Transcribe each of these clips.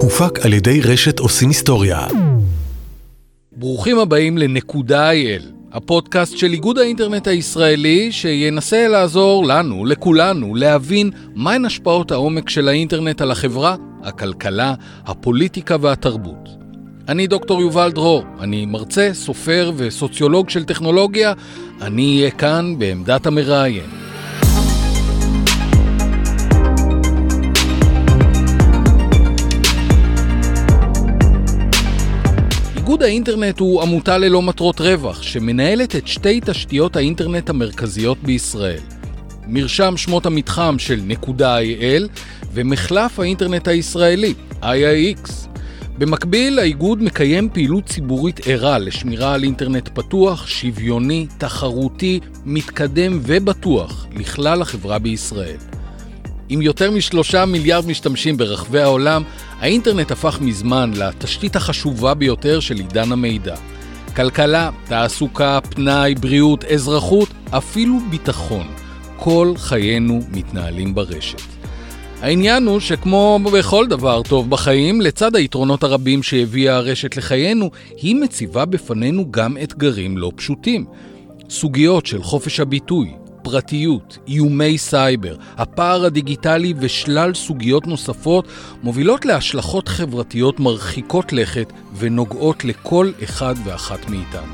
הופק על ידי רשת עושים היסטוריה. ברוכים הבאים לנקודה אייל, הפודקאסט של איגוד האינטרנט הישראלי שינסה לעזור לנו, לכולנו, להבין מהן השפעות העומק של האינטרנט על החברה, הכלכלה, הפוליטיקה והתרבות. אני דוקטור יובל דרור, אני מרצה, סופר וסוציולוג של טכנולוגיה, אני אהיה כאן בעמדת המראיין. איגוד האינטרנט הוא עמותה ללא מטרות רווח, שמנהלת את שתי תשתיות האינטרנט המרכזיות בישראל. מרשם שמות המתחם של נקודה IL ומחלף האינטרנט הישראלי, IIX. במקביל, האיגוד מקיים פעילות ציבורית ערה לשמירה על אינטרנט פתוח, שוויוני, תחרותי, מתקדם ובטוח לכלל החברה בישראל. עם יותר משלושה מיליארד משתמשים ברחבי העולם, האינטרנט הפך מזמן לתשתית החשובה ביותר של עידן המידע. כלכלה, תעסוקה, פנאי, בריאות, אזרחות, אפילו ביטחון. כל חיינו מתנהלים ברשת. העניין הוא שכמו בכל דבר טוב בחיים, לצד היתרונות הרבים שהביאה הרשת לחיינו, היא מציבה בפנינו גם אתגרים לא פשוטים. סוגיות של חופש הביטוי, פרטיות, איומי סייבר, הפער הדיגיטלי ושלל סוגיות נוספות מובילות להשלכות חברתיות מרחיקות לכת ונוגעות לכל אחד ואחת מאיתנו.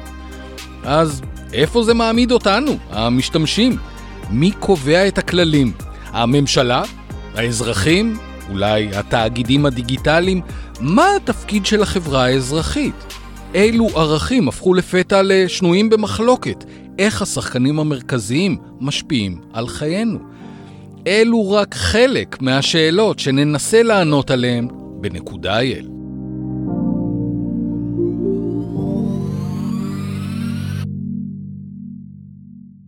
אז איפה זה מעמיד אותנו, המשתמשים? מי קובע את הכללים? הממשלה? האזרחים? אולי התאגידים הדיגיטליים? מה התפקיד של החברה האזרחית? אילו ערכים הפכו לפתע לשנויים במחלוקת? איך השחקנים המרכזיים משפיעים על חיינו? אלו רק חלק מהשאלות שננסה לענות עליהן בנקודה אייל.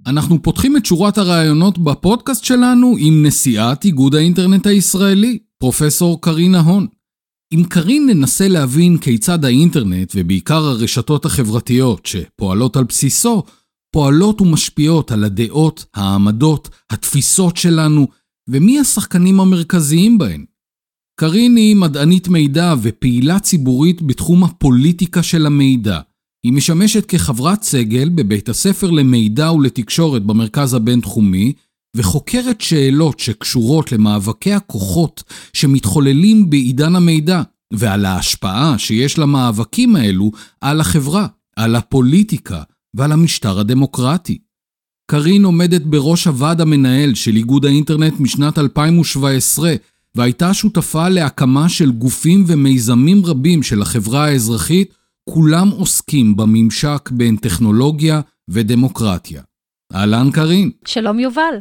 אנחנו פותחים את שורת הראיונות בפודקאסט שלנו עם נשיאת איגוד האינטרנט הישראלי, פרופסור קרינה הון. עם קרין ננסה להבין כיצד האינטרנט, ובעיקר הרשתות החברתיות שפועלות על בסיסו, פועלות ומשפיעות על הדעות, העמדות, התפיסות שלנו, ומי השחקנים המרכזיים בהן. קרין היא מדענית מידע ופעילה ציבורית בתחום הפוליטיקה של המידע. היא משמשת כחברת סגל בבית הספר למידע ולתקשורת במרכז הבינתחומי, וחוקרת שאלות שקשורות למאבקי הכוחות שמתחוללים בעידן המידע, ועל ההשפעה שיש למאבקים האלו על החברה, על הפוליטיקה ועל המשטר הדמוקרטי. קארין עומדת בראש הוועד המנהל של איגוד האינטרנט משנת 2017, והייתה שותפה להקמה של גופים ומיזמים רבים של החברה האזרחית, כולם עוסקים בממשק בין טכנולוגיה ודמוקרטיה. אהלן קארין. שלום יובל.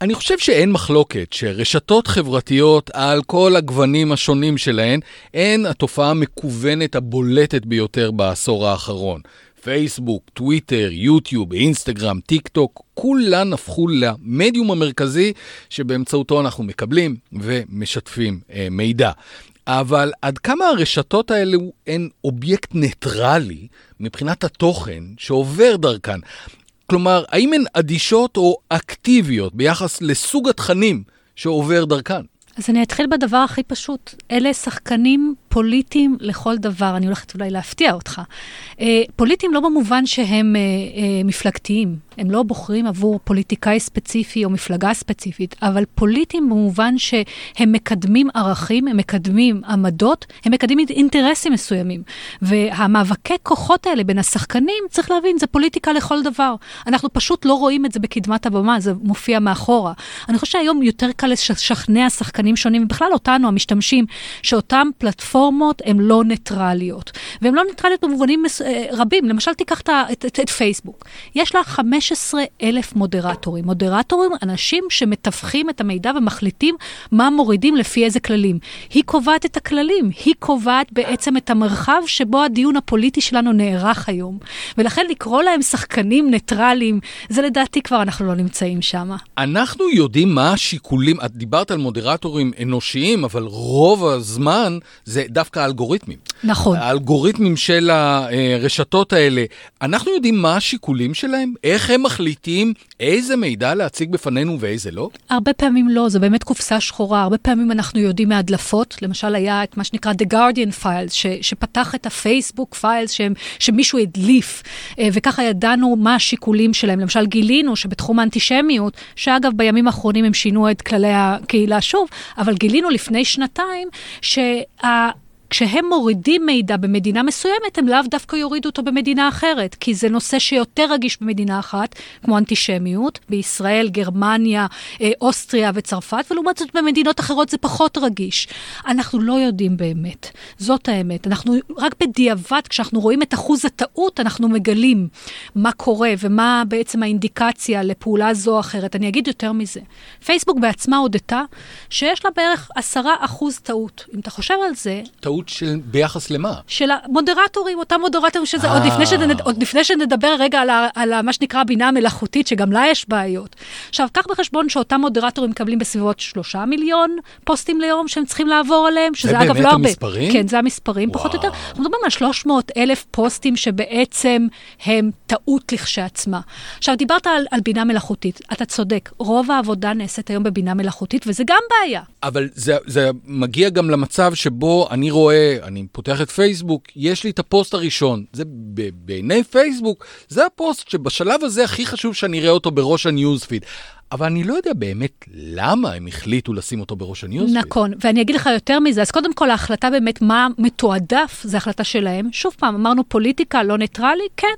אני חושב שאין מחלוקת שרשתות חברתיות על כל הגוונים השונים שלהן הן התופעה המקוונת הבולטת ביותר בעשור האחרון. פייסבוק, טוויטר, יוטיוב, אינסטגרם, טיק טוק, כולן הפכו למדיום המרכזי שבאמצעותו אנחנו מקבלים ומשתפים אה, מידע. אבל עד כמה הרשתות האלו הן אובייקט ניטרלי מבחינת התוכן שעובר דרכן? כלומר, האם הן אדישות או אקטיביות ביחס לסוג התכנים שעובר דרכן? אז אני אתחיל בדבר הכי פשוט. אלה שחקנים פוליטיים לכל דבר. אני הולכת אולי להפתיע אותך. אה, פוליטיים לא במובן שהם אה, אה, מפלגתיים. הם לא בוחרים עבור פוליטיקאי ספציפי או מפלגה ספציפית, אבל פוליטיים במובן שהם מקדמים ערכים, הם מקדמים עמדות, הם מקדמים אינטרסים מסוימים. והמאבקי כוחות האלה בין השחקנים, צריך להבין, זה פוליטיקה לכל דבר. אנחנו פשוט לא רואים את זה בקדמת הבמה, זה מופיע מאחורה. אני חושבת שהיום יותר קל לשכנע שחקנים שונים, ובכלל אותנו, המשתמשים, שאותם פלטפורמות הן לא ניטרליות. והן לא ניטרליות במובנים אה, רבים. למשל, תיקח את, את, את, את פייסבוק. יש לה 15 אלף מודרטורים. מודרטורים, אנשים שמתווכים את המידע ומחליטים מה מורידים לפי איזה כללים. היא קובעת את הכללים, היא קובעת בעצם את המרחב שבו הדיון הפוליטי שלנו נערך היום. ולכן לקרוא להם שחקנים ניטרליים, זה לדעתי כבר אנחנו לא נמצאים שם. אנחנו יודעים מה השיקולים, את דיברת על מודרטורים אנושיים, אבל רוב הזמן זה דווקא האלגוריתמים. נכון. האלגוריתמים של הרשתות האלה, אנחנו יודעים מה השיקולים שלהם? איך הם מחליטים איזה מידע להציג בפנינו ואיזה לא? הרבה פעמים לא, זו באמת קופסה שחורה. הרבה פעמים אנחנו יודעים מהדלפות. למשל, היה את מה שנקרא The Guardian Files, ש, שפתח את ה Facebook Files שמישהו הדליף, אה, וככה ידענו מה השיקולים שלהם. למשל, גילינו שבתחום האנטישמיות, שאגב, בימים האחרונים הם שינו את כללי הקהילה שוב, אבל גילינו לפני שנתיים שה... כשהם מורידים מידע במדינה מסוימת, הם לאו דווקא יורידו אותו במדינה אחרת, כי זה נושא שיותר רגיש במדינה אחת, כמו אנטישמיות, בישראל, גרמניה, אה, אוסטריה וצרפת, ולעומת זאת במדינות אחרות זה פחות רגיש. אנחנו לא יודעים באמת, זאת האמת. אנחנו רק בדיעבד, כשאנחנו רואים את אחוז הטעות, אנחנו מגלים מה קורה ומה בעצם האינדיקציה לפעולה זו או אחרת. אני אגיד יותר מזה. פייסבוק בעצמה הודתה שיש לה בערך עשרה אחוז טעות. אם אתה חושב על זה... טעות טעות של ביחס למה? של המודרטורים, אותם מודרטורים שזה, עוד לפני, שנד, עוד לפני שנדבר רגע על, ה, על ה, מה שנקרא הבינה המלאכותית, שגם לה יש בעיות. עכשיו, קח בחשבון שאותם מודרטורים מקבלים בסביבות שלושה מיליון פוסטים ליום שהם צריכים לעבור עליהם, שזה אגב לא הרבה. זה באמת המספרים? כן, זה המספרים, וואו. פחות או יותר. אנחנו מדברים על 300 אלף פוסטים שבעצם הם טעות לכשעצמה. עכשיו, דיברת על, על בינה מלאכותית, אתה צודק, רוב העבודה נעשית היום בבינה מלאכותית, וזה גם בעיה. אבל זה, זה מגיע גם למצב שבו אני רואה... רואה, אני פותח את פייסבוק, יש לי את הפוסט הראשון. זה בעיני פייסבוק, זה הפוסט שבשלב הזה הכי חשוב שאני אראה אותו בראש הניוזפיד. אבל אני לא יודע באמת למה הם החליטו לשים אותו בראש הניוזפיד. נכון, ואני אגיד לך יותר מזה, אז קודם כל ההחלטה באמת מה מתועדף, זה החלטה שלהם. שוב פעם, אמרנו פוליטיקה לא ניטרלי, כן,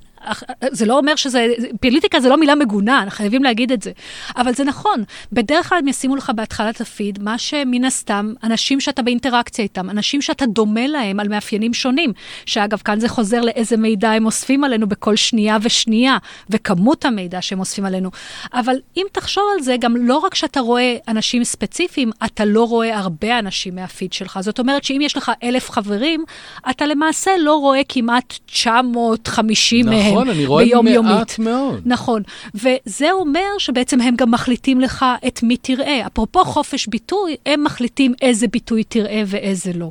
זה לא אומר שזה, פוליטיקה זה לא מילה מגונה, אנחנו חייבים להגיד את זה. אבל זה נכון, בדרך כלל הם ישימו לך בהתחלת הפיד, מה שמן הסתם, אנשים שאתה באינטראקציה איתם, אנשים שאתה דומה להם על מאפיינים שונים, שאגב, כאן זה חוזר לאיזה מידע הם אוספים עלינו בכל שנייה ושנייה, וכמות המידע שהם אוספים עלינו. אבל אם תחשוב על זה, גם לא רק שאתה רואה אנשים ספציפיים, אתה לא רואה הרבה אנשים מהפיד שלך. זאת אומרת שאם יש לך אלף חברים, אתה למעשה לא רואה כמעט 950 נכון. מהם. נכון, אני רואה ביומיומית. מעט מאוד. נכון, וזה אומר שבעצם הם גם מחליטים לך את מי תראה. אפרופו חופש ביטוי, הם מחליטים איזה ביטוי תראה ואיזה לא.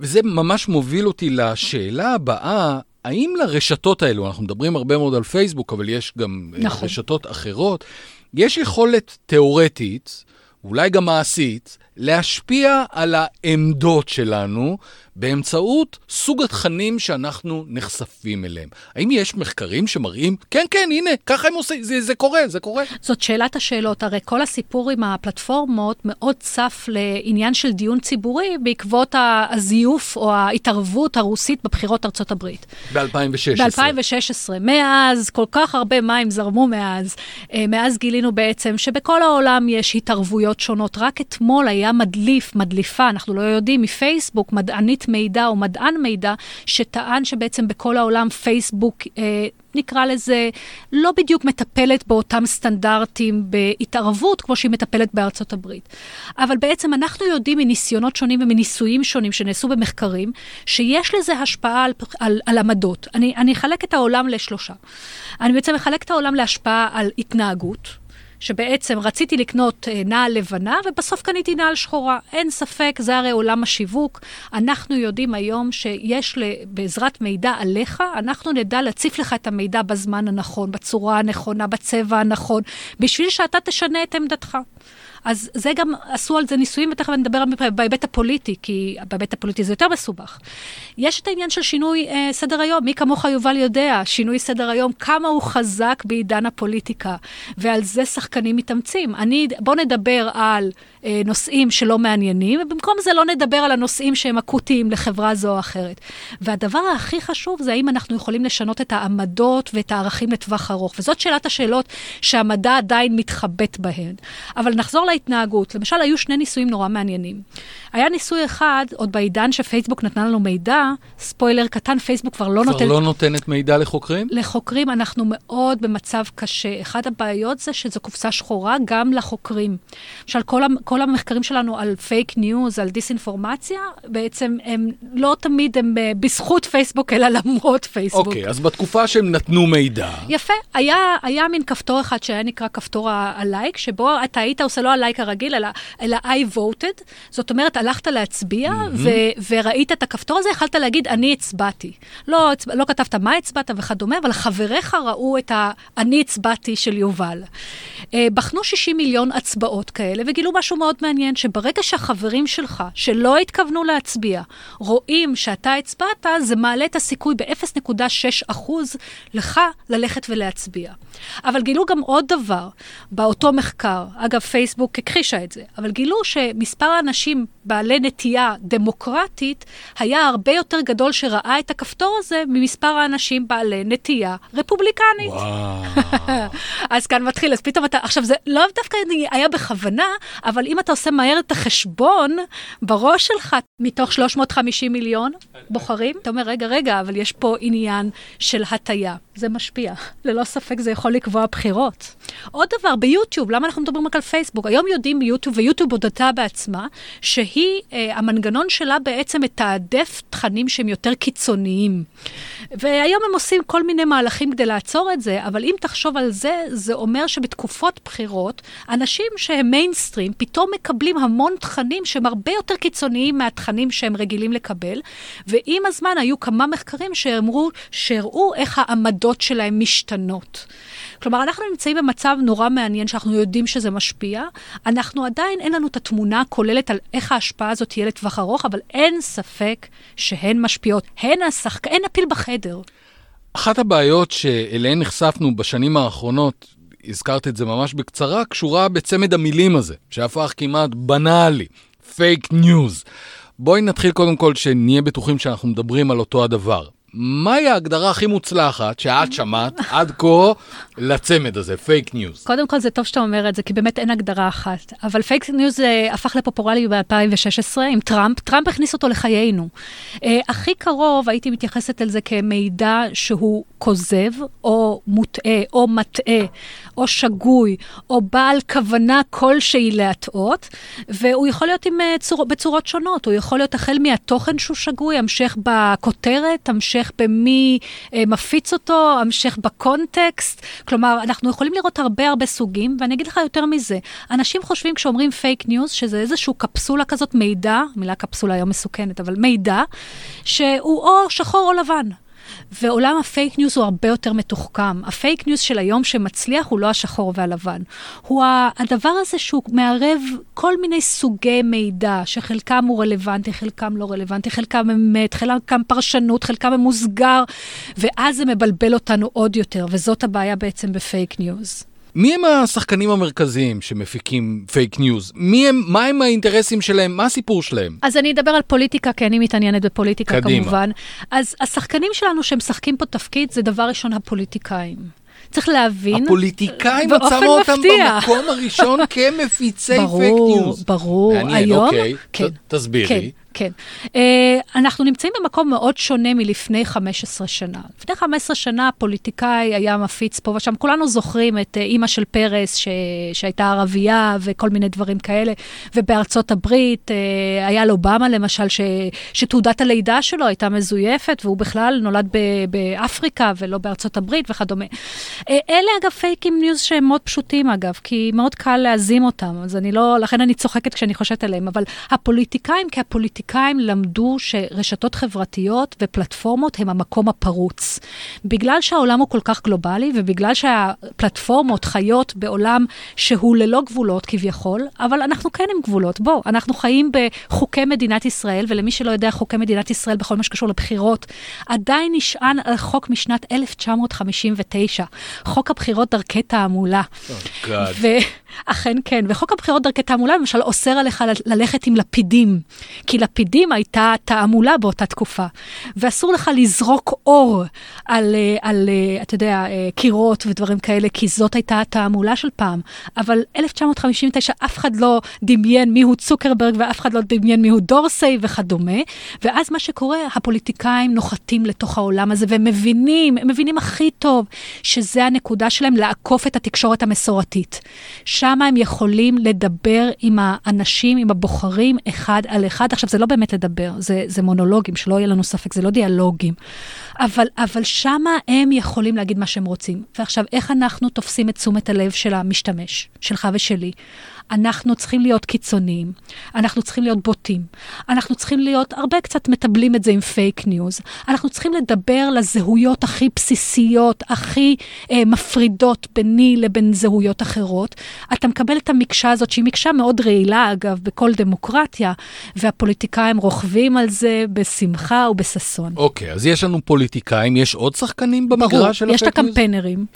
וזה ממש מוביל אותי לשאלה הבאה, האם לרשתות האלו, אנחנו מדברים הרבה מאוד על פייסבוק, אבל יש גם אה, נכון. רשתות אחרות, יש יכולת תיאורטית, אולי גם מעשית, להשפיע על העמדות שלנו באמצעות סוג התכנים שאנחנו נחשפים אליהם. האם יש מחקרים שמראים, כן, כן, הנה, ככה הם עושים, זה, זה קורה, זה קורה? זאת שאלת השאלות. הרי כל הסיפור עם הפלטפורמות מאוד צף לעניין של דיון ציבורי בעקבות הזיוף או ההתערבות הרוסית בבחירות ארצות הברית. ב-2016. ב-2016. מאז, כל כך הרבה מים זרמו מאז. אה, מאז גילינו בעצם שבכל העולם יש התערבויות שונות. רק אתמול היה מדליף, מדליפה, אנחנו לא יודעים, מפייסבוק, מדענית מידע או מדען מידע, שטען שבעצם בכל העולם פייסבוק, אה, נקרא לזה, לא בדיוק מטפלת באותם סטנדרטים בהתערבות כמו שהיא מטפלת בארצות הברית. אבל בעצם אנחנו יודעים מניסיונות שונים ומניסויים שונים שנעשו במחקרים, שיש לזה השפעה על, על, על עמדות. אני, אני אחלק את העולם לשלושה. אני בעצם אחלק את העולם להשפעה על התנהגות. שבעצם רציתי לקנות אה, נעל לבנה, ובסוף קניתי נעל שחורה. אין ספק, זה הרי עולם השיווק. אנחנו יודעים היום שיש, בעזרת מידע עליך, אנחנו נדע להציף לך את המידע בזמן הנכון, בצורה הנכונה, בצבע הנכון, בשביל שאתה תשנה את עמדתך. אז זה גם, עשו על זה ניסויים, ותכף אני אדבר בהיבט הפוליטי, כי בהיבט הפוליטי זה יותר מסובך. יש את העניין של שינוי אה, סדר היום, מי כמוך יובל יודע, שינוי סדר היום, כמה הוא חזק בעידן הפוליטיקה, ועל זה שחקנים מתאמצים. אני, בוא נדבר על אה, נושאים שלא מעניינים, ובמקום זה לא נדבר על הנושאים שהם אקוטיים לחברה זו או אחרת. והדבר הכי חשוב זה האם אנחנו יכולים לשנות את העמדות ואת הערכים לטווח ארוך, וזאת שאלת השאלות שהמדע עדיין מתחבט בהן. אבל נחזור ההתנהגות. למשל, היו שני ניסויים נורא מעניינים. היה ניסוי אחד, עוד בעידן שפייסבוק נתנה לנו מידע, ספוילר קטן, פייסבוק כבר לא נותנת... כבר לא נותנת מידע לחוקרים? לחוקרים אנחנו מאוד במצב קשה. אחת הבעיות זה שזו קופסה שחורה גם לחוקרים. למשל, כל, כל המחקרים שלנו על פייק ניוז, על דיסאינפורמציה, בעצם הם לא תמיד הם אה, בזכות פייסבוק, אלא למרות פייסבוק. אוקיי, okay, אז בתקופה שהם נתנו מידע... יפה. היה, היה מין כפתור אחד שהיה נקרא כפתור הלייק, שבו אתה היית עושה לו על הלייק הרגיל, אלא, אלא I voted, זאת אומרת, הלכת להצביע, mm-hmm. ו- וראית את הכפתור הזה, יכלת להגיד, אני הצבעתי. לא, לא כתבת מה הצבעת וכדומה, אבל חבריך ראו את ה-אני הצבעתי של יובל. אה, בחנו 60 מיליון הצבעות כאלה, וגילו משהו מאוד מעניין, שברגע שהחברים שלך, שלא התכוונו להצביע, רואים שאתה הצבעת, זה מעלה את הסיכוי ב-0.6 אחוז לך ללכת ולהצביע. אבל גילו גם עוד דבר באותו מחקר, אגב, פייסבוק הכחישה את זה, אבל גילו שמספר האנשים בעלי נטייה דמוקרטית היה הרבה יותר גדול שראה את הכפתור הזה ממספר האנשים בעלי נטייה רפובליקנית. וואו. אז כאן מתחיל, אז פתאום אתה, עכשיו זה לא דווקא היה בכוונה, אבל אם אתה עושה מהר את החשבון בראש שלך, מתוך 350 מיליון בוחרים, אתה אומר, רגע, רגע, אבל יש פה עניין של הטיה. זה משפיע. ללא ספק זה יכול לקבוע בחירות. עוד דבר, ביוטיוב, למה אנחנו מדברים רק על פייסבוק? היום יודעים ביוטיוב, ויוטיוב הודתה בעצמה, שהיא, אה, המנגנון שלה בעצם מתעדף תכנים שהם יותר קיצוניים. והיום הם עושים כל מיני מהלכים כדי לעצור את זה, אבל אם תחשוב על זה, זה אומר שבתקופות בחירות, אנשים שהם מיינסטרים פתאום מקבלים המון תכנים שהם הרבה יותר קיצוניים מהתכנים שהם רגילים לקבל, ועם הזמן היו כמה מחקרים שהראו, שהראו איך העמדות שלהם משתנות. כלומר, אנחנו נמצאים במצב נורא מעניין שאנחנו יודעים שזה משפיע. אנחנו עדיין, אין לנו את התמונה הכוללת על איך ההשפעה הזאת תהיה לטווח ארוך, אבל אין ספק שהן משפיעות. הן השחק... הן הפיל בחדר. אחת הבעיות שאליהן נחשפנו בשנים האחרונות, הזכרת את זה ממש בקצרה, קשורה בצמד המילים הזה, שהפך כמעט בנאלי, פייק ניוז. בואי נתחיל קודם כל שנהיה בטוחים שאנחנו מדברים על אותו הדבר. מהי ההגדרה הכי מוצלחת שאת שמעת עד כה לצמד הזה, פייק ניוז? קודם כל זה טוב שאתה אומר את זה, כי באמת אין הגדרה אחת. אבל פייק ניוז אה, הפך לפופולרי ב-2016 עם טראמפ, טראמפ הכניס אותו לחיינו. אה, הכי קרוב הייתי מתייחסת אל זה כמידע שהוא כוזב, או מוטעה, או מטעה, או שגוי, או בעל כוונה כלשהי להטעות, והוא יכול להיות עם, אה, צור, בצורות שונות. הוא יכול להיות החל מהתוכן שהוא שגוי, המשך בכותרת, המשך... המשך במי אה, מפיץ אותו, המשך בקונטקסט. כלומר, אנחנו יכולים לראות הרבה הרבה סוגים, ואני אגיד לך יותר מזה, אנשים חושבים כשאומרים פייק ניוז, שזה איזושהי קפסולה כזאת, מידע, מילה קפסולה היום מסוכנת, אבל מידע, שהוא או שחור או לבן. ועולם הפייק ניוז הוא הרבה יותר מתוחכם. הפייק ניוז של היום שמצליח הוא לא השחור והלבן. הוא הדבר הזה שהוא מערב כל מיני סוגי מידע, שחלקם הוא רלוונטי, חלקם לא רלוונטי, חלקם אמת, חלקם פרשנות, חלקם ממוסגר, ואז זה מבלבל אותנו עוד יותר, וזאת הבעיה בעצם בפייק ניוז. מי הם השחקנים המרכזיים שמפיקים פייק ניוז? מי הם, מה הם האינטרסים שלהם? מה הסיפור שלהם? אז אני אדבר על פוליטיקה, כי אני מתעניינת בפוליטיקה קדימה. כמובן. אז השחקנים שלנו שמשחקים פה תפקיד, זה דבר ראשון הפוליטיקאים. צריך להבין... הפוליטיקאים, שמה אותם. במקום הראשון כמפיצי פייק ברור, ניוז. ברור. מעניין, היום, אוקיי. כן, ת- תסבירי. כן, כן. אה, אנחנו נמצאים במקום מאוד שונה מלפני 15 שנה. לפני 15 שנה הפוליטיקאי היה מפיץ פה ושם. כולנו זוכרים את אה, אימא של פרס, ש... שהייתה ערבייה וכל מיני דברים כאלה. ובארצות הברית אה, היה לאובמה למשל, ש... שתעודת הלידה שלו הייתה מזויפת, והוא בכלל נולד ב... באפריקה ולא בארצות הברית וכדומה. אלה אגב פייקים ניוז שהם מאוד פשוטים אגב, כי מאוד קל להזים אותם, אז אני לא, לכן אני צוחקת כשאני חושבת עליהם, אבל הפוליטיקאים כהפוליטיקאים למדו שרשתות חברתיות ופלטפורמות הם המקום הפרוץ. בגלל שהעולם הוא כל כך גלובלי, ובגלל שהפלטפורמות חיות בעולם שהוא ללא גבולות כביכול, אבל אנחנו כן עם גבולות. בוא, אנחנו חיים בחוקי מדינת ישראל, ולמי שלא יודע, חוקי מדינת ישראל בכל מה שקשור לבחירות, עדיין נשען על חוק משנת 1959, חוק הבחירות דרכי תעמולה. Oh. ואכן כן, וחוק הבחירות דרכי תעמולה למשל אוסר עליך ללכת עם לפידים, כי לפידים הייתה תעמולה באותה תקופה, ואסור לך לזרוק אור על, אה, על אה, אתה יודע, אה, קירות ודברים כאלה, כי זאת הייתה התעמולה של פעם. אבל 1959 אף אחד לא דמיין מיהו צוקרברג ואף אחד לא דמיין מיהו דורסי וכדומה, ואז מה שקורה, הפוליטיקאים נוחתים לתוך העולם הזה והם מבינים, הם מבינים הכי טוב שזה הנקודה שלהם לעקוף את התקשורת המסורתית. שם הם יכולים לדבר עם האנשים, עם הבוחרים, אחד על אחד. עכשיו, זה באמת לדבר, זה, זה מונולוגים, שלא יהיה לנו ספק, זה לא דיאלוגים. אבל, אבל שמה הם יכולים להגיד מה שהם רוצים. ועכשיו, איך אנחנו תופסים את תשומת הלב של המשתמש, שלך ושלי? אנחנו צריכים להיות קיצוניים, אנחנו צריכים להיות בוטים, אנחנו צריכים להיות, הרבה קצת מטבלים את זה עם פייק ניוז, אנחנו צריכים לדבר לזהויות הכי בסיסיות, הכי אה, מפרידות ביני לבין זהויות אחרות. אתה מקבל את המקשה הזאת, שהיא מקשה מאוד רעילה, אגב, בכל דמוקרטיה, והפוליטיקאים רוכבים על זה בשמחה ובששון. אוקיי, אז יש לנו פוליטיקאים, יש עוד שחקנים במגרש של יש את הפייק ניוז? הקמפיינרים,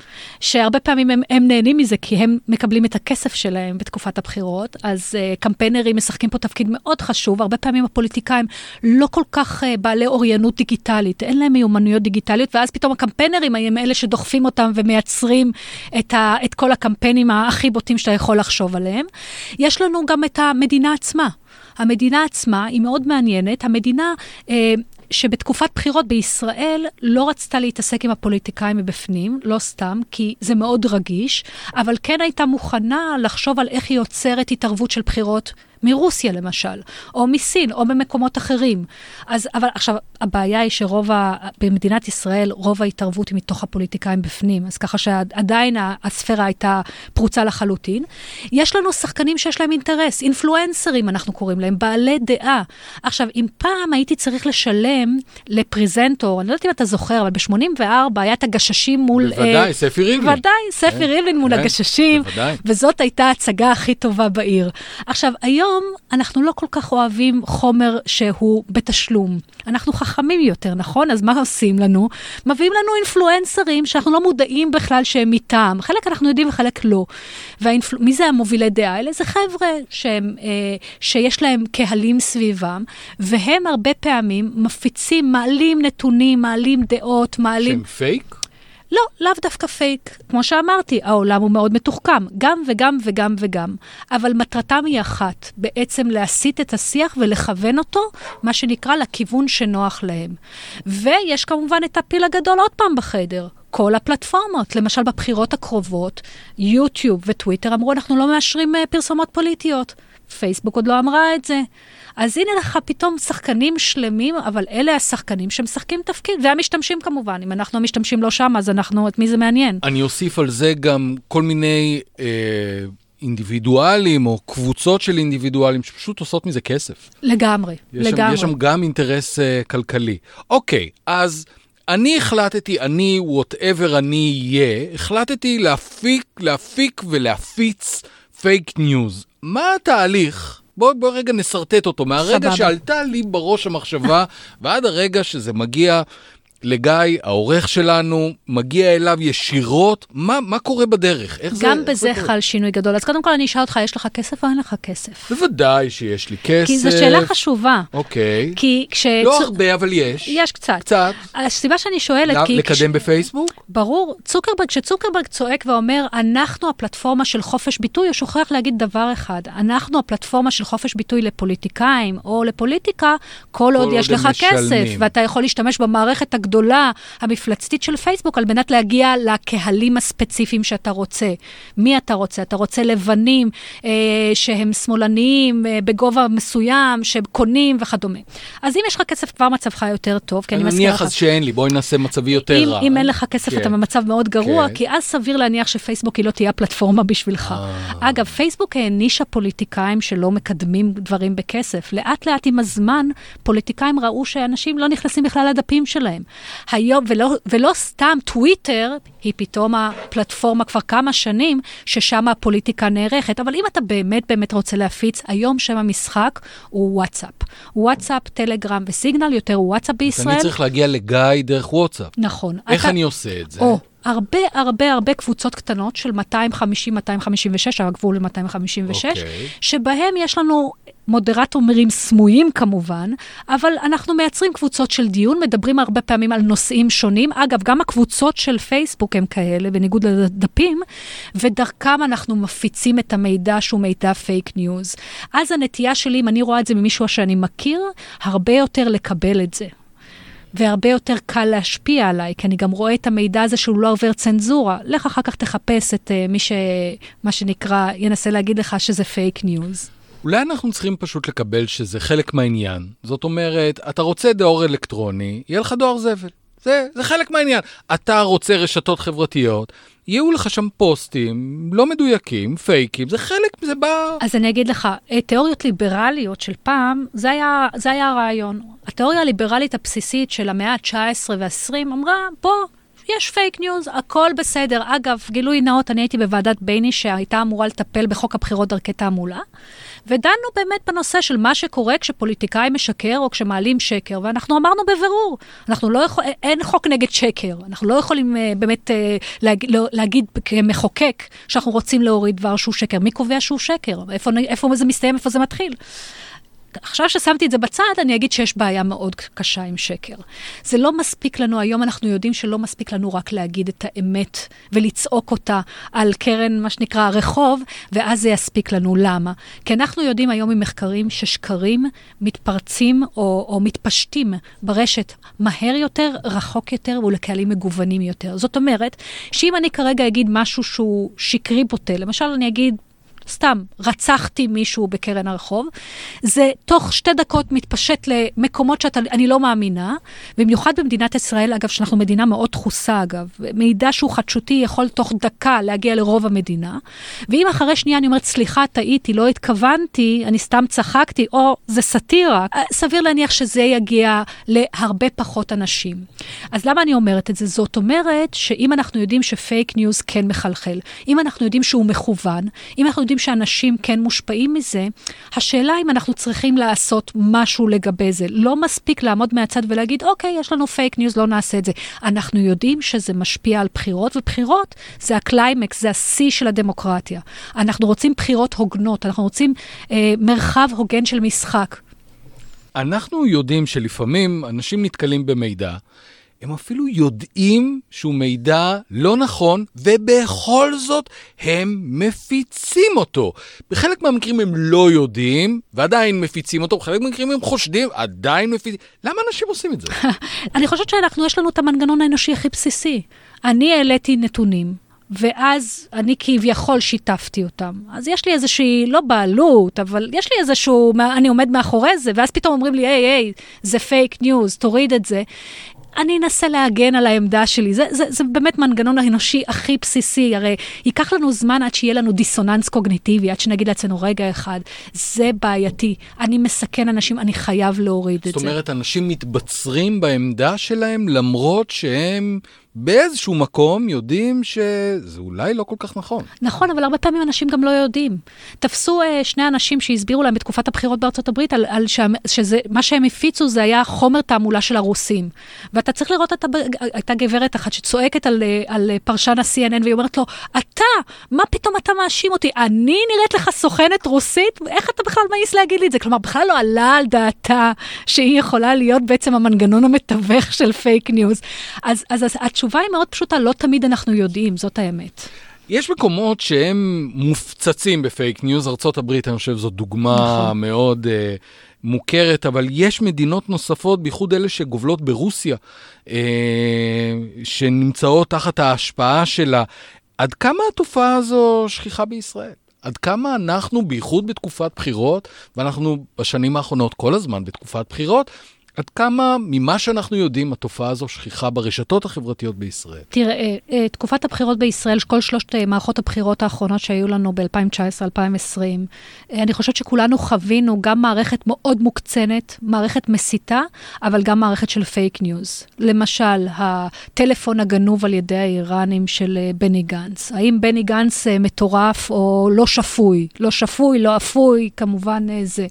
שהרבה פעמים הם, הם נהנים מזה, כי הם מקבלים את הכסף שלהם בתקופת הבחירות, אז אה, קמפיינרים משחקים פה תפקיד מאוד חשוב. הרבה פעמים הפוליטיקאים לא כל כך אה, בעלי אוריינות דיגיטלית, אין להם מיומנויות דיגיטליות, ואז פתאום הקמפיינרים הם אלה שדוחפים אותם ומייצרים את, ה, את כל הקמפיינים הכי בוטים שאתה יכול לחשוב עליהם. יש לנו גם את המדינה עצמה. המדינה עצמה היא מאוד מעניינת. המדינה... אה, שבתקופת בחירות בישראל לא רצתה להתעסק עם הפוליטיקאים מבפנים, לא סתם, כי זה מאוד רגיש, אבל כן הייתה מוכנה לחשוב על איך היא יוצרת התערבות של בחירות מרוסיה למשל, או מסין, או במקומות אחרים. אז, אבל עכשיו, הבעיה היא שרוב, ה, במדינת ישראל, רוב ההתערבות היא מתוך הפוליטיקאים בפנים, אז ככה שעדיין הספירה הייתה פרוצה לחלוטין. יש לנו שחקנים שיש להם אינטרס, אינפלואנסרים אנחנו קוראים להם, בעלי דעה. עכשיו, אם פעם הייתי צריך לשלם לפריזנטור, אני לא יודעת אם אתה זוכר, אבל ב-84 היה את הגששים מול... בוודאי, אה, ספי ריבלין. בוודאי, ספי כן, ריבלין מול כן, הגששים, בוודאי. וזאת הייתה ההצגה הכי טובה בעיר. עכשיו, היום... היום אנחנו לא כל כך אוהבים חומר שהוא בתשלום. אנחנו חכמים יותר, נכון? אז מה עושים לנו? מביאים לנו אינפלואנסרים שאנחנו לא מודעים בכלל שהם מטעם. חלק אנחנו יודעים וחלק לא. והאינפל... מי זה המובילי דעה האלה? זה חבר'ה שהם, אה, שיש להם קהלים סביבם, והם הרבה פעמים מפיצים, מעלים נתונים, מעלים דעות, מעלים... שהם פייק? לא, לאו דווקא פייק. כמו שאמרתי, העולם הוא מאוד מתוחכם, גם וגם וגם וגם. אבל מטרתם היא אחת, בעצם להסיט את השיח ולכוון אותו, מה שנקרא, לכיוון שנוח להם. ויש כמובן את הפיל הגדול עוד פעם בחדר. כל הפלטפורמות, למשל בבחירות הקרובות, יוטיוב וטוויטר אמרו, אנחנו לא מאשרים uh, פרסומות פוליטיות. פייסבוק עוד לא אמרה את זה. אז הנה לך פתאום שחקנים שלמים, אבל אלה השחקנים שמשחקים תפקיד, והמשתמשים כמובן. אם אנחנו המשתמשים לא שם, אז אנחנו, את מי זה מעניין? אני אוסיף על זה גם כל מיני... אה... אינדיבידואלים או קבוצות של אינדיבידואלים שפשוט עושות מזה כסף. לגמרי, יש לגמרי. שם, יש שם גם אינטרס אה, כלכלי. אוקיי, אז אני החלטתי, אני, whatever אני אהיה, החלטתי להפיק, להפיק ולהפיץ פייק ניוז. מה התהליך? בואי בוא רגע נשרטט אותו. מהרגע סבבה. שעלתה לי בראש המחשבה ועד הרגע שזה מגיע לגיא, העורך שלנו, מגיע אליו ישירות, מה, מה קורה בדרך? איך גם זה, בזה חל שינוי גדול. אז קודם כל אני אשאל אותך, יש לך כסף או אין לך כסף? בוודאי שיש לי כסף. כי זו שאלה חשובה. אוקיי. כי כש... לא הרבה, אבל יש. יש קצת. קצת. הסיבה שאני שואלת, כי... לקדם כש... בפייסבוק? ברור. צוקרברג, כשצוקרברג צועק ואומר, אנחנו הפלטפורמה של חופש ביטוי, הוא שוכח להגיד דבר אחד. אנחנו הפלטפורמה של חופש ביטוי לפוליטיקאים או לפוליטיקה, כל, כל עוד, עוד יש לך משלמים. כסף, ואתה יכול להשתמש במערכת הגדולה, המפלצתית של פייסבוק, על מנת להגיע לקהלים הספציפיים שאתה רוצה. מי אתה רוצה? אתה רוצה לבנים אה, שהם שמאלניים אה, בגובה מסוים, שהם קונים וכדומה. אז אם יש לך כסף, כבר מצבך יותר טוב, כי אני מזכירה לך... נניח אז שאין לי, בואי נעשה מצבי יותר אם, רע. אם אין לך כסף, כן. אתה במצב מאוד גרוע, כן. כי אז סביר להניח שפייסבוק היא לא תהיה הפלטפורמה בשבילך. אה. אגב, פייסבוק הענישה פוליטיקאים שלא מקדמים דברים בכסף. לאט לאט עם הזמן, פוליטיקאים ראו שאנשים לא נכנסים בכלל לדפים שלהם. היום, ולא, ולא סתם טוויטר, היא פתאום הפלטפורמה כבר כמה שנים, ששם הפוליטיקה נערכת. אבל אם אתה באמת באמת רוצה להפיץ, היום שם המשחק הוא וואטסאפ. וואטסאפ, טלגרם וסיגנל, יותר וואטסאפ בישראל. אני צריך להגיע לגיא דרך וואטסאפ. נכון. איך אתה... אני עושה את זה? או, הרבה הרבה הרבה קבוצות קטנות של 250-256, הגבול ל-256, okay. שבהם יש לנו מודרטורים סמויים כמובן, אבל אנחנו מייצרים קבוצות של דיון, מדברים הרבה פעמים על נושאים שונים. אגב, גם הקבוצות של פייסבוק הם כאלה, בניגוד לדפים, ודרכם אנחנו מפיצים את המידע שהוא מידע פייק ניוז. אז הנטייה שלי, אם אני רואה את זה ממישהו שאני מכיר, הרבה יותר לקבל את זה. והרבה יותר קל להשפיע עליי, כי אני גם רואה את המידע הזה שהוא לא עובר צנזורה. לך אחר כך תחפש את uh, מי ש... מה שנקרא, ינסה להגיד לך שזה פייק ניוז. אולי אנחנו צריכים פשוט לקבל שזה חלק מהעניין. זאת אומרת, אתה רוצה דואר אלקטרוני, יהיה לך דואר זבל. זה, זה חלק מהעניין. אתה רוצה רשתות חברתיות, יהיו לך שם פוסטים לא מדויקים, פייקים, זה חלק, זה בא... אז אני אגיד לך, אה, תיאוריות ליברליות של פעם, זה היה, זה היה הרעיון. התיאוריה הליברלית הבסיסית של המאה ה-19 וה-20 אמרה, בוא, יש פייק ניוז, הכל בסדר. אגב, גילוי נאות, אני הייתי בוועדת ביניש שהייתה אמורה לטפל בחוק הבחירות דרכי תעמולה, ודנו באמת בנושא של מה שקורה כשפוליטיקאי משקר או כשמעלים שקר, ואנחנו אמרנו בבירור, אנחנו לא יכול, אין חוק נגד שקר, אנחנו לא יכולים uh, באמת uh, להג, לא, להגיד כמחוקק שאנחנו רוצים להוריד דבר שהוא שקר. מי קובע שהוא שקר? איפה, איפה זה מסתיים, איפה זה מתחיל? עכשיו ששמתי את זה בצד, אני אגיד שיש בעיה מאוד קשה עם שקר. זה לא מספיק לנו, היום אנחנו יודעים שלא מספיק לנו רק להגיד את האמת ולצעוק אותה על קרן, מה שנקרא, הרחוב, ואז זה יספיק לנו. למה? כי אנחנו יודעים היום ממחקרים ששקרים מתפרצים או, או מתפשטים ברשת מהר יותר, רחוק יותר ולקהלים מגוונים יותר. זאת אומרת, שאם אני כרגע אגיד משהו שהוא שקרי בוטה, למשל אני אגיד, סתם, רצחתי מישהו בקרן הרחוב, זה תוך שתי דקות מתפשט למקומות שאני לא מאמינה, במיוחד במדינת ישראל, אגב, שאנחנו מדינה מאוד דחוסה, אגב. מידע שהוא חדשותי יכול תוך דקה להגיע לרוב המדינה, ואם אחרי שנייה אני אומרת, סליחה, טעיתי, לא התכוונתי, אני סתם צחקתי, או זה סאטירה, אה, סביר להניח שזה יגיע להרבה פחות אנשים. אז למה אני אומרת את זה? זאת אומרת שאם אנחנו יודעים שפייק ניוז כן מחלחל, אם אנחנו יודעים שהוא מכוון, אם אנחנו יודעים יודעים שאנשים כן מושפעים מזה, השאלה אם אנחנו צריכים לעשות משהו לגבי זה. לא מספיק לעמוד מהצד ולהגיד, אוקיי, יש לנו פייק ניוז, לא נעשה את זה. אנחנו יודעים שזה משפיע על בחירות, ובחירות זה הקליימקס, זה השיא של הדמוקרטיה. אנחנו רוצים בחירות הוגנות, אנחנו רוצים אה, מרחב הוגן של משחק. אנחנו יודעים שלפעמים אנשים נתקלים במידע. הם אפילו יודעים שהוא מידע לא נכון, ובכל זאת הם מפיצים אותו. בחלק מהמקרים הם לא יודעים, ועדיין מפיצים אותו, בחלק מהמקרים הם חושדים, עדיין מפיצים. למה אנשים עושים את זה? אני חושבת שאנחנו, יש לנו את המנגנון האנושי הכי בסיסי. אני העליתי נתונים, ואז אני כביכול שיתפתי אותם. אז יש לי איזושהי, לא בעלות, אבל יש לי איזשהו, אני עומד מאחורי זה, ואז פתאום אומרים לי, היי, היי, זה פייק ניוז, תוריד את זה. אני אנסה להגן על העמדה שלי. זה, זה, זה באמת מנגנון האנושי הכי בסיסי. הרי ייקח לנו זמן עד שיהיה לנו דיסוננס קוגניטיבי, עד שנגיד לעצמנו, רגע אחד, זה בעייתי, אני מסכן אנשים, אני חייב להוריד את זה. זאת אומרת, אנשים מתבצרים בעמדה שלהם למרות שהם באיזשהו מקום יודעים שזה אולי לא כל כך נכון. נכון, אבל הרבה פעמים אנשים גם לא יודעים. תפסו uh, שני אנשים שהסבירו להם בתקופת הבחירות בארצות הברית על, על שה, שזה, מה שהם הפיצו זה היה חומר תעמולה של הרוסים. ואתה צריך לראות את הייתה גברת אחת שצועקת על, אה, על פרשן ה-CNN והיא אומרת לו, אתה, מה פתאום אתה מאשים אותי? אני נראית לך סוכנת רוסית? איך אתה בכלל מעז להגיד לי את זה? כלומר, בכלל לא עלה על דעתה שהיא יכולה להיות בעצם המנגנון המתווך של פייק ניוז. אז, אז, אז התשובה היא מאוד פשוטה, לא תמיד אנחנו יודעים, זאת האמת. יש מקומות שהם מופצצים בפייק ניוז, ארה"ב, אני חושב, זו דוגמה נכון. מאוד uh, מוכרת, אבל יש מדינות נוספות, בייחוד אלה שגובלות ברוסיה, uh, שנמצאות תחת ההשפעה שלה. עד כמה התופעה הזו שכיחה בישראל? עד כמה אנחנו, בייחוד בתקופת בחירות, ואנחנו בשנים האחרונות כל הזמן בתקופת בחירות, עד כמה ממה שאנחנו יודעים התופעה הזו שכיחה ברשתות החברתיות בישראל? תראה, אה, אה, תקופת הבחירות בישראל, כל שלושת אה, מערכות הבחירות האחרונות שהיו לנו ב-2019-2020, אני חושבת שכולנו חווינו גם מערכת מאוד מוקצנת, מערכת מסיתה, אבל גם מערכת של פייק ניוז. למשל, הטלפון הגנוב על ידי האיראנים של בני גנץ. האם בני גנץ מטורף או לא שפוי? לא שפוי, לא אפוי, כמובן זה.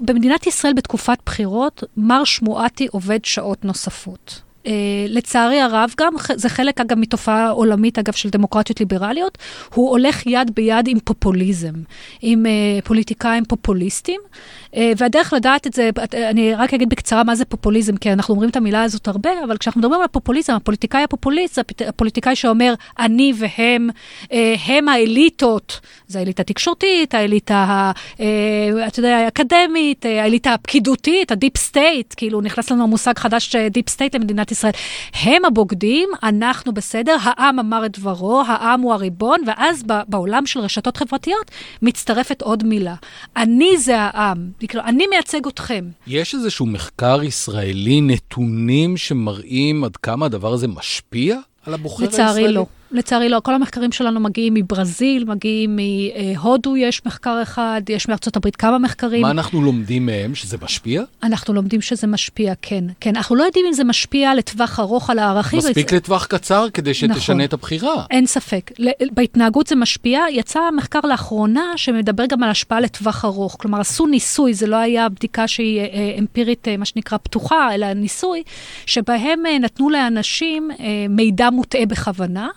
במדינת ישראל בתקופת בחירות, מר שמועתי עובד שעות נוספות. Uh, לצערי הרב, גם זה חלק אגב מתופעה עולמית אגב של דמוקרטיות ליברליות, הוא הולך יד ביד עם פופוליזם, עם uh, פוליטיקאים פופוליסטים, uh, והדרך לדעת את זה, אני רק אגיד בקצרה מה זה פופוליזם, כי אנחנו אומרים את המילה הזאת הרבה, אבל כשאנחנו מדברים על פופוליזם, הפוליטיקאי הפופוליסט זה הפוליטיקאי שאומר, אני והם, הם האליטות, זה האליטה התקשורתית, האליטה, אתה יודע, האקדמית, האליטה הפקידותית, הדיפ סטייט, כאילו נכנס לנו מושג חדש, דיפ סטייט למדינת ישראל. הם הבוגדים, אנחנו בסדר, העם אמר את דברו, העם הוא הריבון, ואז בעולם של רשתות חברתיות מצטרפת עוד מילה. אני זה העם, אני מייצג אתכם. יש איזשהו מחקר ישראלי, נתונים שמראים עד כמה הדבר הזה משפיע על הבוחר הישראלי? לצערי לא. לצערי לא. כל המחקרים שלנו מגיעים מברזיל, מגיעים מהודו, יש מחקר אחד, יש מארצות הברית כמה מחקרים. מה אנחנו לומדים מהם? שזה משפיע? אנחנו לומדים שזה משפיע, כן. כן, אנחנו לא יודעים אם זה משפיע לטווח ארוך על הערכים. מספיק זה... לטווח קצר כדי שתשנה נכון, את הבחירה. אין ספק. בהתנהגות זה משפיע. יצא מחקר לאחרונה שמדבר גם על השפעה לטווח ארוך. כלומר, עשו ניסוי, זה לא היה בדיקה שהיא אה, אה, אמפירית, אה, מה שנקרא, פתוחה, אלא ניסוי, שבהם נתנו לאנשים מידע מוטעה בכוונה.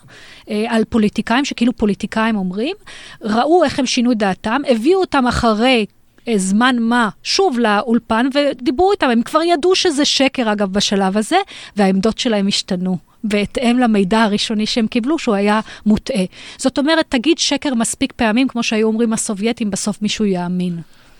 אה, על פוליטיקאים, שכאילו פוליטיקאים אומרים, ראו איך הם שינו את דעתם, הביאו אותם אחרי אה, זמן מה שוב לאולפן ודיברו איתם, הם כבר ידעו שזה שקר אגב בשלב הזה, והעמדות שלהם השתנו. בהתאם למידע הראשוני שהם קיבלו, שהוא היה מוטעה. זאת אומרת, תגיד שקר מספיק פעמים, כמו שהיו אומרים הסובייטים, בסוף מישהו יאמין.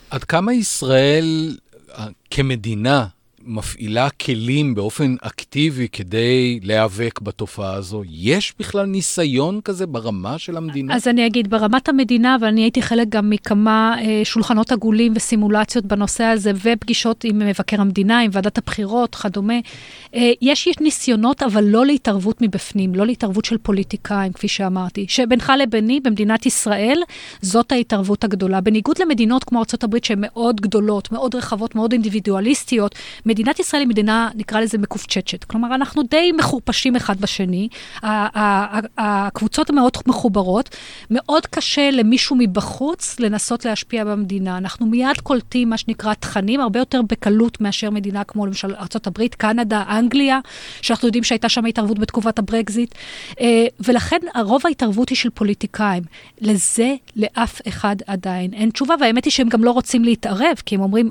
עד כמה ישראל אה, כמדינה מפעילה כלים באופן אקטיבי כדי להיאבק בתופעה הזו? יש בכלל ניסיון כזה ברמה של המדינה? אז אני אגיד, ברמת המדינה, ואני הייתי חלק גם מכמה אה, שולחנות עגולים וסימולציות בנושא הזה, ופגישות עם מבקר המדינה, עם ועדת הבחירות, כדומה. אה, יש ניסיונות, אבל לא להתערבות מבפנים, לא להתערבות של פוליטיקאים, כפי שאמרתי. שבינך לביני, במדינת ישראל, זאת ההתערבות הגדולה. בניגוד למדינות כמו ארה"ב, שהן מאוד גדולות, מאוד רחבות, מאוד אינדיבידואליסטיות, מדינת ישראל היא מדינה, נקרא לזה מקופצ'צ'ת. כלומר, אנחנו די מחורפשים אחד בשני. הקבוצות המאוד מחוברות. מאוד קשה למישהו מבחוץ לנסות להשפיע במדינה. אנחנו מיד קולטים מה שנקרא תכנים, הרבה יותר בקלות מאשר מדינה כמו למשל ארה"ב, קנדה, אנגליה, שאנחנו יודעים שהייתה שם התערבות בתקופת הברקזיט. אה, ולכן הרוב ההתערבות היא של פוליטיקאים. לזה לאף אחד עדיין אין תשובה, והאמת היא שהם גם לא רוצים להתערב, כי הם אומרים,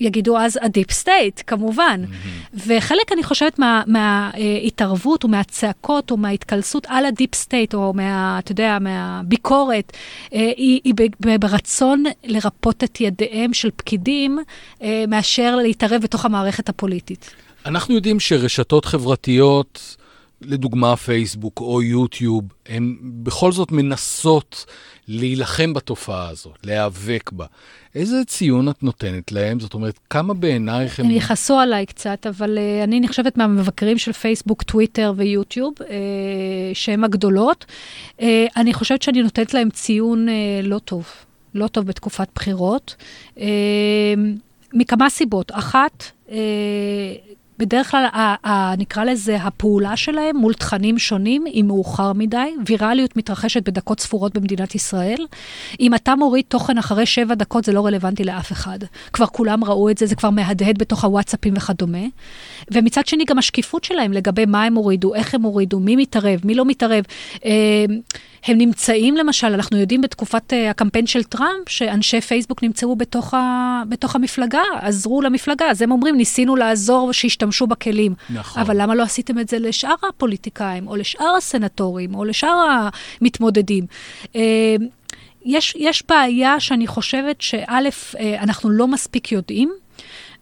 יגידו אז הדיפ סטייט, כמובן. Mm-hmm. וחלק, אני חושבת, מההתערבות מה, אה, ומהצעקות או מההתקלסות על הדיפ סטייט, או מה, אתה יודע, מהביקורת, אה, היא, היא ברצון לרפות את ידיהם של פקידים, אה, מאשר להתערב בתוך המערכת הפוליטית. אנחנו יודעים שרשתות חברתיות, לדוגמה פייסבוק או יוטיוב, הן בכל זאת מנסות להילחם בתופעה הזאת, להיאבק בה. איזה ציון את נותנת להם? זאת אומרת, כמה בעינייך הם... הם יכעסו עליי קצת, אבל uh, אני נחשבת מהמבקרים של פייסבוק, טוויטר ויוטיוב, uh, שהם הגדולות. Uh, אני חושבת שאני נותנת להם ציון uh, לא טוב, לא טוב בתקופת בחירות. Uh, מכמה סיבות. אחת, בדרך כלל, ה, ה, נקרא לזה, הפעולה שלהם מול תכנים שונים היא מאוחר מדי. ויראליות מתרחשת בדקות ספורות במדינת ישראל. אם אתה מוריד תוכן אחרי שבע דקות, זה לא רלוונטי לאף אחד. כבר כולם ראו את זה, זה כבר מהדהד בתוך הוואטסאפים וכדומה. ומצד שני, גם השקיפות שלהם לגבי מה הם הורידו, איך הם הורידו, מי מתערב, מי לא מתערב. אה, הם נמצאים, למשל, אנחנו יודעים בתקופת uh, הקמפיין של טראמפ, שאנשי פייסבוק נמצאו בתוך, ה, בתוך המפלגה, עזרו למפלגה. אז הם אומרים, ניסינו לעזור שישתמשו בכלים. נכון. אבל למה לא עשיתם את זה לשאר הפוליטיקאים, או לשאר הסנטורים, או לשאר המתמודדים? Uh, יש, יש בעיה שאני חושבת שא', uh, אנחנו לא מספיק יודעים,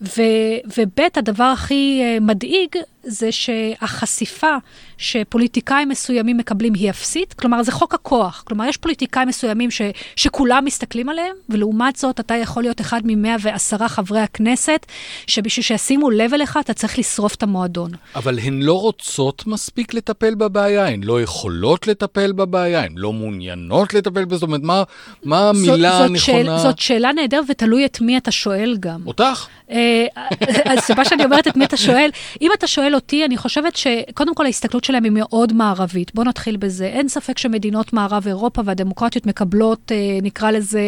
וב', הדבר הכי uh, מדאיג זה שהחשיפה שפוליטיקאים מסוימים מקבלים היא אפסית, כלומר זה חוק הכוח. כלומר, יש פוליטיקאים מסוימים ש, שכולם מסתכלים עליהם, ולעומת זאת אתה יכול להיות אחד ממאה ועשרה חברי הכנסת, שבשביל שישימו לב אליך אתה צריך לשרוף את המועדון. אבל הן לא רוצות מספיק לטפל בבעיה, הן לא יכולות לטפל בבעיה, הן לא מעוניינות לטפל בזה, זאת אומרת, מה, מה המילה זאת, הנכונה? שאל, זאת שאלה נהדרת ותלוי את מי אתה שואל גם. אותך? אה, אז סיבה שאני אומרת את מי אתה שואל, אם אתה שואל אותי, אני חושבת שקודם כל ההסתכלות שלהם היא מאוד מערבית. בואו נתחיל בזה. אין ספק שמדינות מערב אירופה והדמוקרטיות מקבלות, אה, נקרא לזה,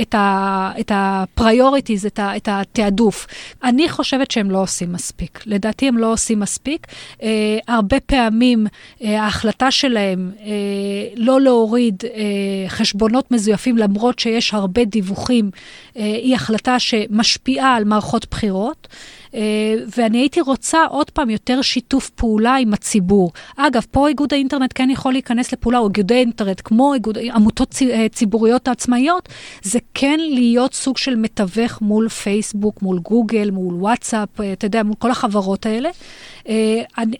את ה-priorities, את, ה, את התעדוף. אני חושבת שהם לא עושים מספיק. לדעתי הם לא עושים מספיק. אה, הרבה פעמים אה, ההחלטה שלהם אה, לא להוריד אה, חשבונות מזויפים, למרות שיש הרבה דיווחים, אה, היא החלטה שמשפיעה על מערכות בחירות. ואני הייתי רוצה עוד פעם יותר שיתוף פעולה עם הציבור. אגב, פה איגוד האינטרנט כן יכול להיכנס לפעולה, או איגודי אינטרנט, כמו איגוד, עמותות ציבוריות עצמאיות, זה כן להיות סוג של מתווך מול פייסבוק, מול גוגל, מול וואטסאפ, אתה יודע, מול כל החברות האלה.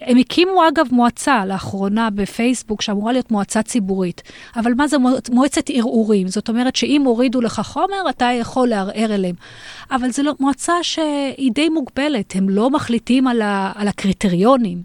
הם הקימו אגב מועצה לאחרונה בפייסבוק, שאמורה להיות מועצה ציבורית. אבל מה זה מועצת ערעורים? זאת אומרת שאם הורידו לך חומר, אתה יכול לערער אליהם. אבל זו לא, מועצה שהיא די מוגבלת, הם לא מחליטים על, ה, על הקריטריונים.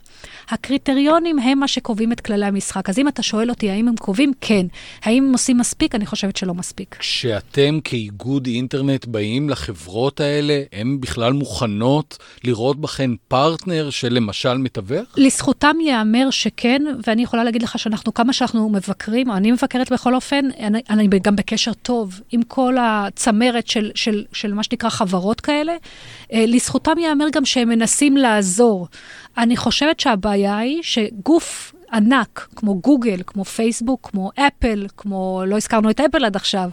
הקריטריונים הם מה שקובעים את כללי המשחק. אז אם אתה שואל אותי האם הם קובעים, כן. האם הם עושים מספיק? אני חושבת שלא מספיק. כשאתם כאיגוד אינטרנט באים לחברות האלה, הן בכלל מוכנות לראות בכן פרטנר של למשל מתווך? לזכותם ייאמר שכן, ואני יכולה להגיד לך שאנחנו, כמה שאנחנו מבקרים, אני מבקרת בכל אופן, אני, אני גם בקשר טוב עם כל הצמרת של, של, של מה שנקרא חברות כאלה. אה, לזכותם ייאמר גם שהם מנסים לעזור. אני חושבת שהבעיה היא שגוף ענק, כמו גוגל, כמו פייסבוק, כמו אפל, כמו, לא הזכרנו את אפל עד עכשיו,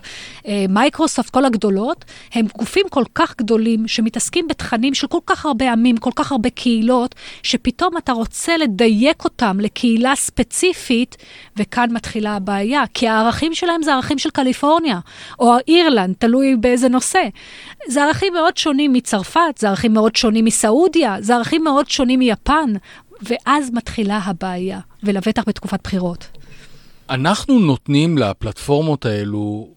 אה, מייקרוסופט, כל הגדולות, הם גופים כל כך גדולים שמתעסקים בתכנים של כל כך הרבה עמים, כל כך הרבה קהילות, שפתאום אתה רוצה לדייק אותם לקהילה ספציפית, וכאן מתחילה הבעיה, כי הערכים שלהם זה ערכים של קליפורניה, או אירלנד, תלוי באיזה נושא. זה ערכים מאוד שונים מצרפת, זה ערכים מאוד שונים מסעודיה, זה ערכים מאוד שונים מיפן. ואז מתחילה הבעיה, ולבטח בתקופת בחירות. אנחנו נותנים לפלטפורמות האלו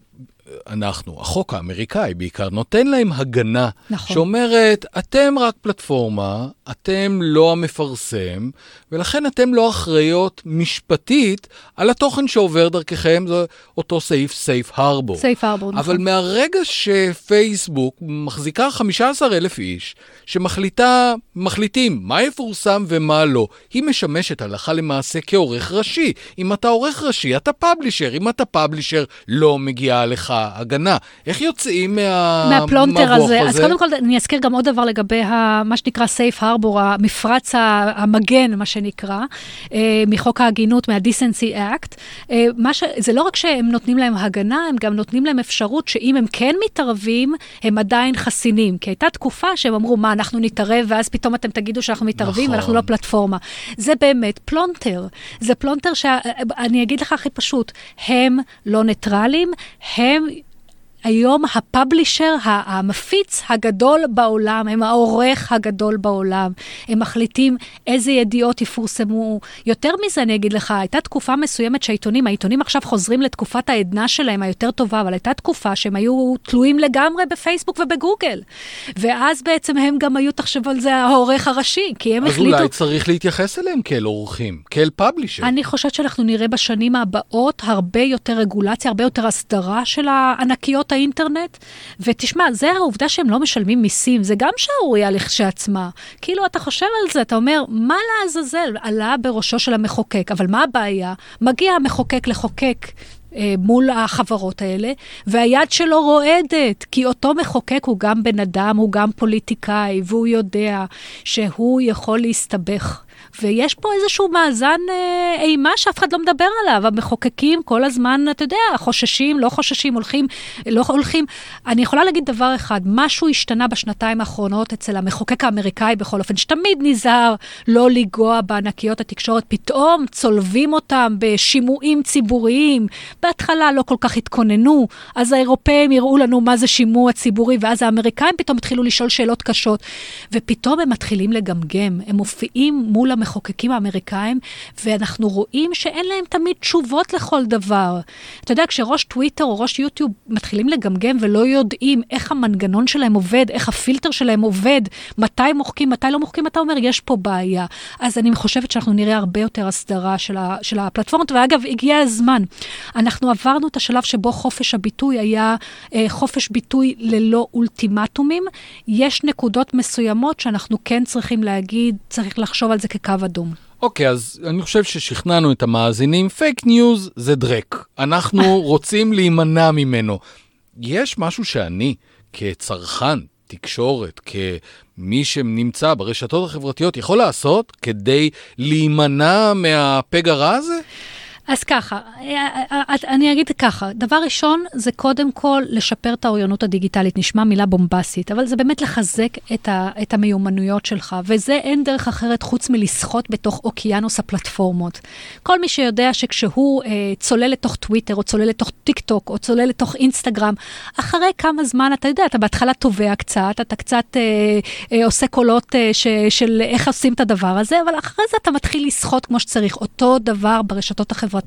אנחנו, החוק האמריקאי בעיקר, נותן להם הגנה נכון. שאומרת, אתם רק פלטפורמה, אתם לא המפרסם, ולכן אתם לא אחראיות משפטית על התוכן שעובר דרככם, זה אותו סעיף סייף הרבור. סייף הרבור, נכון. אבל מהרגע שפייסבוק מחזיקה 15 אלף איש, שמחליטים מה יפורסם ומה לא, היא משמשת הלכה למעשה כעורך ראשי. אם אתה עורך ראשי, אתה פאבלישר. אם אתה פאבלישר, לא מגיעה לך הגנה. איך יוצאים מה... מהפלונטר הזה? הזה? אז קודם כל, אני אזכיר גם עוד דבר לגבי ה... מה שנקרא safe harbor, המפרץ המגן, מה שנקרא, אה, מחוק ההגינות, מה-Decency Act. אה, ש... זה לא רק שהם נותנים להם הגנה, הם גם נותנים להם אפשרות שאם הם כן מתערבים, הם עדיין חסינים. כי הייתה תקופה שהם אמרו, מה, אנחנו נתערב, ואז פתאום אתם תגידו שאנחנו מתערבים, נכון. ואנחנו לא פלטפורמה. זה באמת פלונטר. זה פלונטר שאני אגיד לך הכי פשוט, הם לא ניטרלים, הם היום הפאבלישר, המפיץ הגדול בעולם, הם העורך הגדול בעולם. הם מחליטים איזה ידיעות יפורסמו. יותר מזה, אני אגיד לך, הייתה תקופה מסוימת שהעיתונים, העיתונים עכשיו חוזרים לתקופת העדנה שלהם, היותר טובה, אבל הייתה תקופה שהם היו תלויים לגמרי בפייסבוק ובגוגל. ואז בעצם הם גם היו, תחשבו על זה, העורך הראשי, כי הם אז החליטו... אז אולי צריך להתייחס אליהם כאל עורכים, כאל פאבלישר. אני חושבת שאנחנו נראה בשנים הבאות הרבה יותר רגולציה, הרבה יותר הסדרה של הענקיות האינטרנט, ותשמע, זה העובדה שהם לא משלמים מיסים, זה גם שערורייה לכשעצמה. כאילו, אתה חושב על זה, אתה אומר, מה לעזאזל עלה בראשו של המחוקק, אבל מה הבעיה? מגיע המחוקק לחוקק אה, מול החברות האלה, והיד שלו רועדת, כי אותו מחוקק הוא גם בן אדם, הוא גם פוליטיקאי, והוא יודע שהוא יכול להסתבך. ויש פה איזשהו מאזן אה, אימה שאף אחד לא מדבר עליו. המחוקקים כל הזמן, אתה יודע, חוששים, לא חוששים, הולכים, לא הולכים. אני יכולה להגיד דבר אחד, משהו השתנה בשנתיים האחרונות אצל המחוקק האמריקאי בכל אופן, שתמיד נזהר לא לנגוע בענקיות התקשורת, פתאום צולבים אותם בשימועים ציבוריים. בהתחלה לא כל כך התכוננו, אז האירופאים יראו לנו מה זה שימוע ציבורי, ואז האמריקאים פתאום התחילו לשאול שאלות קשות, ופתאום הם מתחילים לגמגם, הם מופיעים מול המחוקקים האמריקאים, ואנחנו רואים שאין להם תמיד תשובות לכל דבר. אתה יודע, כשראש טוויטר או ראש יוטיוב מתחילים לגמגם ולא יודעים איך המנגנון שלהם עובד, איך הפילטר שלהם עובד, מתי מוחקים, מתי לא מוחקים, אתה אומר, יש פה בעיה. אז אני חושבת שאנחנו נראה הרבה יותר הסדרה של, ה, של הפלטפורמות, ואגב, הגיע הזמן. אנחנו עברנו את השלב שבו חופש הביטוי היה אה, חופש ביטוי ללא אולטימטומים. יש נקודות מסוימות שאנחנו כן צריכים להגיד, צריך לחשוב על זה כקו אדום. אוקיי, okay, אז אני חושב ששכנענו את המאזינים, פייק ניוז זה דרק. אנחנו רוצים להימנע ממנו. יש משהו שאני, כצרכן, תקשורת, כמי שנמצא ברשתות החברתיות, יכול לעשות כדי להימנע מהפגע הרע הזה? אז ככה, אני אגיד ככה, דבר ראשון זה קודם כל לשפר את האוריינות הדיגיטלית, נשמע מילה בומבסית, אבל זה באמת לחזק את, ה, את המיומנויות שלך, וזה אין דרך אחרת חוץ מלשחות בתוך אוקיינוס הפלטפורמות. כל מי שיודע שכשהוא אה, צולל לתוך טוויטר, או צולל לתוך טיק טוק, או צולל לתוך אינסטגרם, אחרי כמה זמן, אתה יודע, אתה בהתחלה טובע קצת, אתה קצת אה, אה, עושה קולות אה, ש, של איך עושים את הדבר הזה, אבל אחרי זה אתה מתחיל לשחות כמו שצריך. אותו דבר ברשתות החברתיות.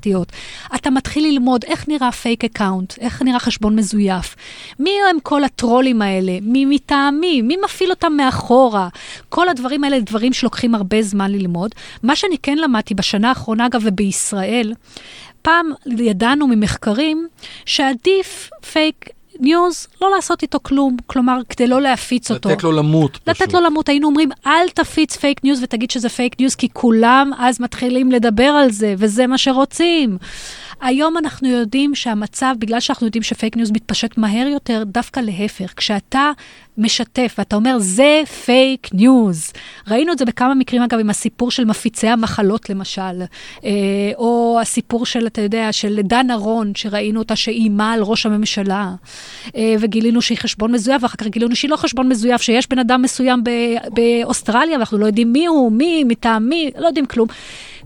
אתה מתחיל ללמוד איך נראה fake account, איך נראה חשבון מזויף, מי הם כל הטרולים האלה, מי מטעם מי, מי מפעיל אותם מאחורה. כל הדברים האלה דברים שלוקחים הרבה זמן ללמוד. מה שאני כן למדתי בשנה האחרונה, אגב, ובישראל, פעם ידענו ממחקרים שעדיף פייק ניוז, לא לעשות איתו כלום, כלומר, כדי לא להפיץ אותו. לתת לו למות פשוט. לתת לו למות. היינו אומרים, אל תפיץ פייק ניוז ותגיד שזה פייק ניוז, כי כולם אז מתחילים לדבר על זה, וזה מה שרוצים. היום אנחנו יודעים שהמצב, בגלל שאנחנו יודעים שפייק ניוז מתפשט מהר יותר, דווקא להפך. כשאתה משתף ואתה אומר, זה פייק ניוז. ראינו את זה בכמה מקרים, אגב, עם הסיפור של מפיצי המחלות, למשל, אה, או הסיפור של, אתה יודע, של דן ארון, שראינו אותה שאיימה על ראש הממשלה, אה, וגילינו שהיא חשבון מזויף, ואחר כך גילינו שהיא לא חשבון מזויף, שיש בן אדם מסוים באוסטרליה, ואנחנו לא יודעים מי הוא, מי, מטעם מי, לא יודעים כלום.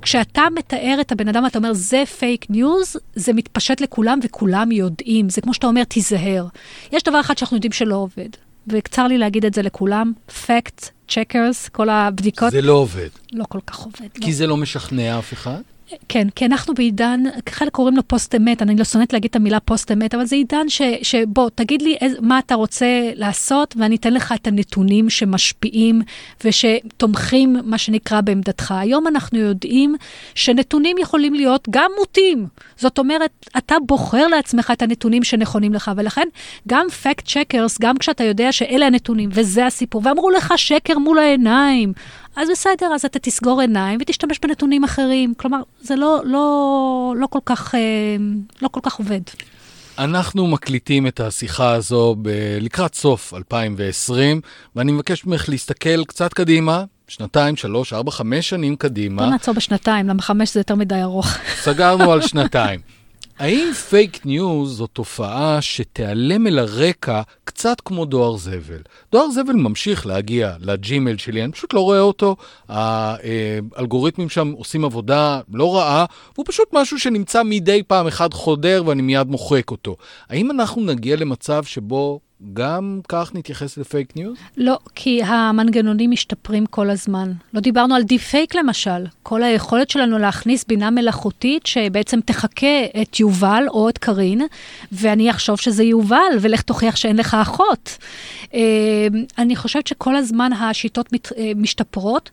כשאתה מתאר את הבן אדם, אתה אומר, זה פייק ניוז, זה מתפשט לכולם וכולם יודעים. זה כמו שאתה אומר, תיזהר. יש דבר אחד שאנחנו יודעים שלא עובד, וצר לי להגיד את זה לכולם, fact checkers, כל הבדיקות. זה לא עובד. לא כל כך עובד. כי לא. זה לא משכנע אף אחד? כן, כי אנחנו בעידן, חלק קוראים לו פוסט אמת, אני לא שונאת להגיד את המילה פוסט אמת, אבל זה עידן ש, שבוא, תגיד לי איז, מה אתה רוצה לעשות, ואני אתן לך את הנתונים שמשפיעים ושתומכים, מה שנקרא, בעמדתך. היום אנחנו יודעים שנתונים יכולים להיות גם מוטים. זאת אומרת, אתה בוחר לעצמך את הנתונים שנכונים לך, ולכן גם fact checkers, גם כשאתה יודע שאלה הנתונים וזה הסיפור, ואמרו לך שקר מול העיניים, אז בסדר, אז אתה תסגור עיניים ותשתמש בנתונים אחרים. כלומר, זה לא, לא, לא, כל, כך, אה, לא כל כך עובד. אנחנו מקליטים את השיחה הזו ב- לקראת סוף 2020, ואני מבקש ממך להסתכל קצת קדימה, שנתיים, שלוש, ארבע, חמש שנים קדימה. בוא נעצור בשנתיים, למה חמש זה יותר מדי ארוך. סגרנו על שנתיים. האם פייק ניוז זו תופעה שתיעלם אל הרקע קצת כמו דואר זבל? דואר זבל ממשיך להגיע לג'ימייל שלי, אני פשוט לא רואה אותו, האלגוריתמים שם עושים עבודה לא רעה, והוא פשוט משהו שנמצא מדי פעם אחד חודר ואני מיד מוחק אותו. האם אנחנו נגיע למצב שבו גם כך נתייחס לפייק ניוז? לא, כי המנגנונים משתפרים כל הזמן. לא דיברנו על דיפ פייק למשל. כל היכולת שלנו להכניס בינה מלאכותית שבעצם תחקה את יובל או את קארין, ואני אחשוב שזה יובל, ולך תוכיח שאין לך אחות. אה, אני חושבת שכל הזמן השיטות אה, משתפרות,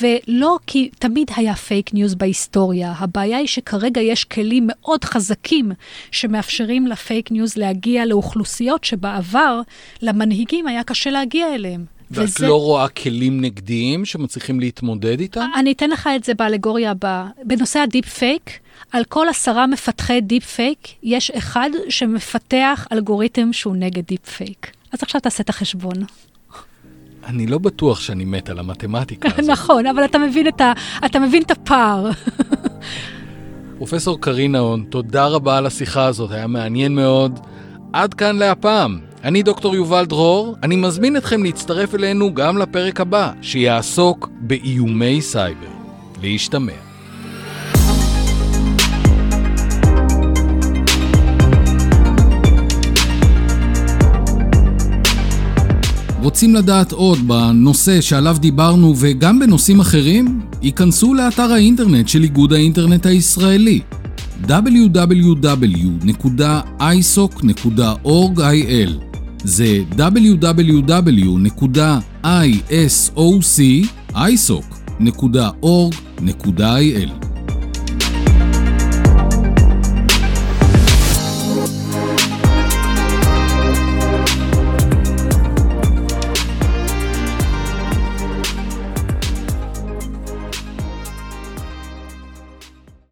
ולא כי תמיד היה פייק ניוז בהיסטוריה. הבעיה היא שכרגע יש כלים מאוד חזקים שמאפשרים לפייק ניוז להגיע לאוכלוסיות שבעבר... בעבר, למנהיגים היה קשה להגיע אליהם. ואת וזה... לא רואה כלים נגדיים שמצליחים להתמודד איתם? אני אתן לך את זה באלגוריה הבאה. בנושא הדיפ פייק, על כל עשרה מפתחי דיפ פייק, יש אחד שמפתח אלגוריתם שהוא נגד דיפ פייק. אז עכשיו תעשה את החשבון. אני לא בטוח שאני מת על המתמטיקה הזאת. נכון, אבל אתה מבין את, ה... אתה מבין את הפער. פרופסור קרינה הון, תודה רבה על השיחה הזאת, היה מעניין מאוד. עד כאן להפעם. אני דוקטור יובל דרור, אני מזמין אתכם להצטרף אלינו גם לפרק הבא, שיעסוק באיומי סייבר. להשתמע. רוצים לדעת עוד בנושא שעליו דיברנו וגם בנושאים אחרים? היכנסו לאתר האינטרנט של איגוד האינטרנט הישראלי www.isoc.org.il זה www.isoc.org.il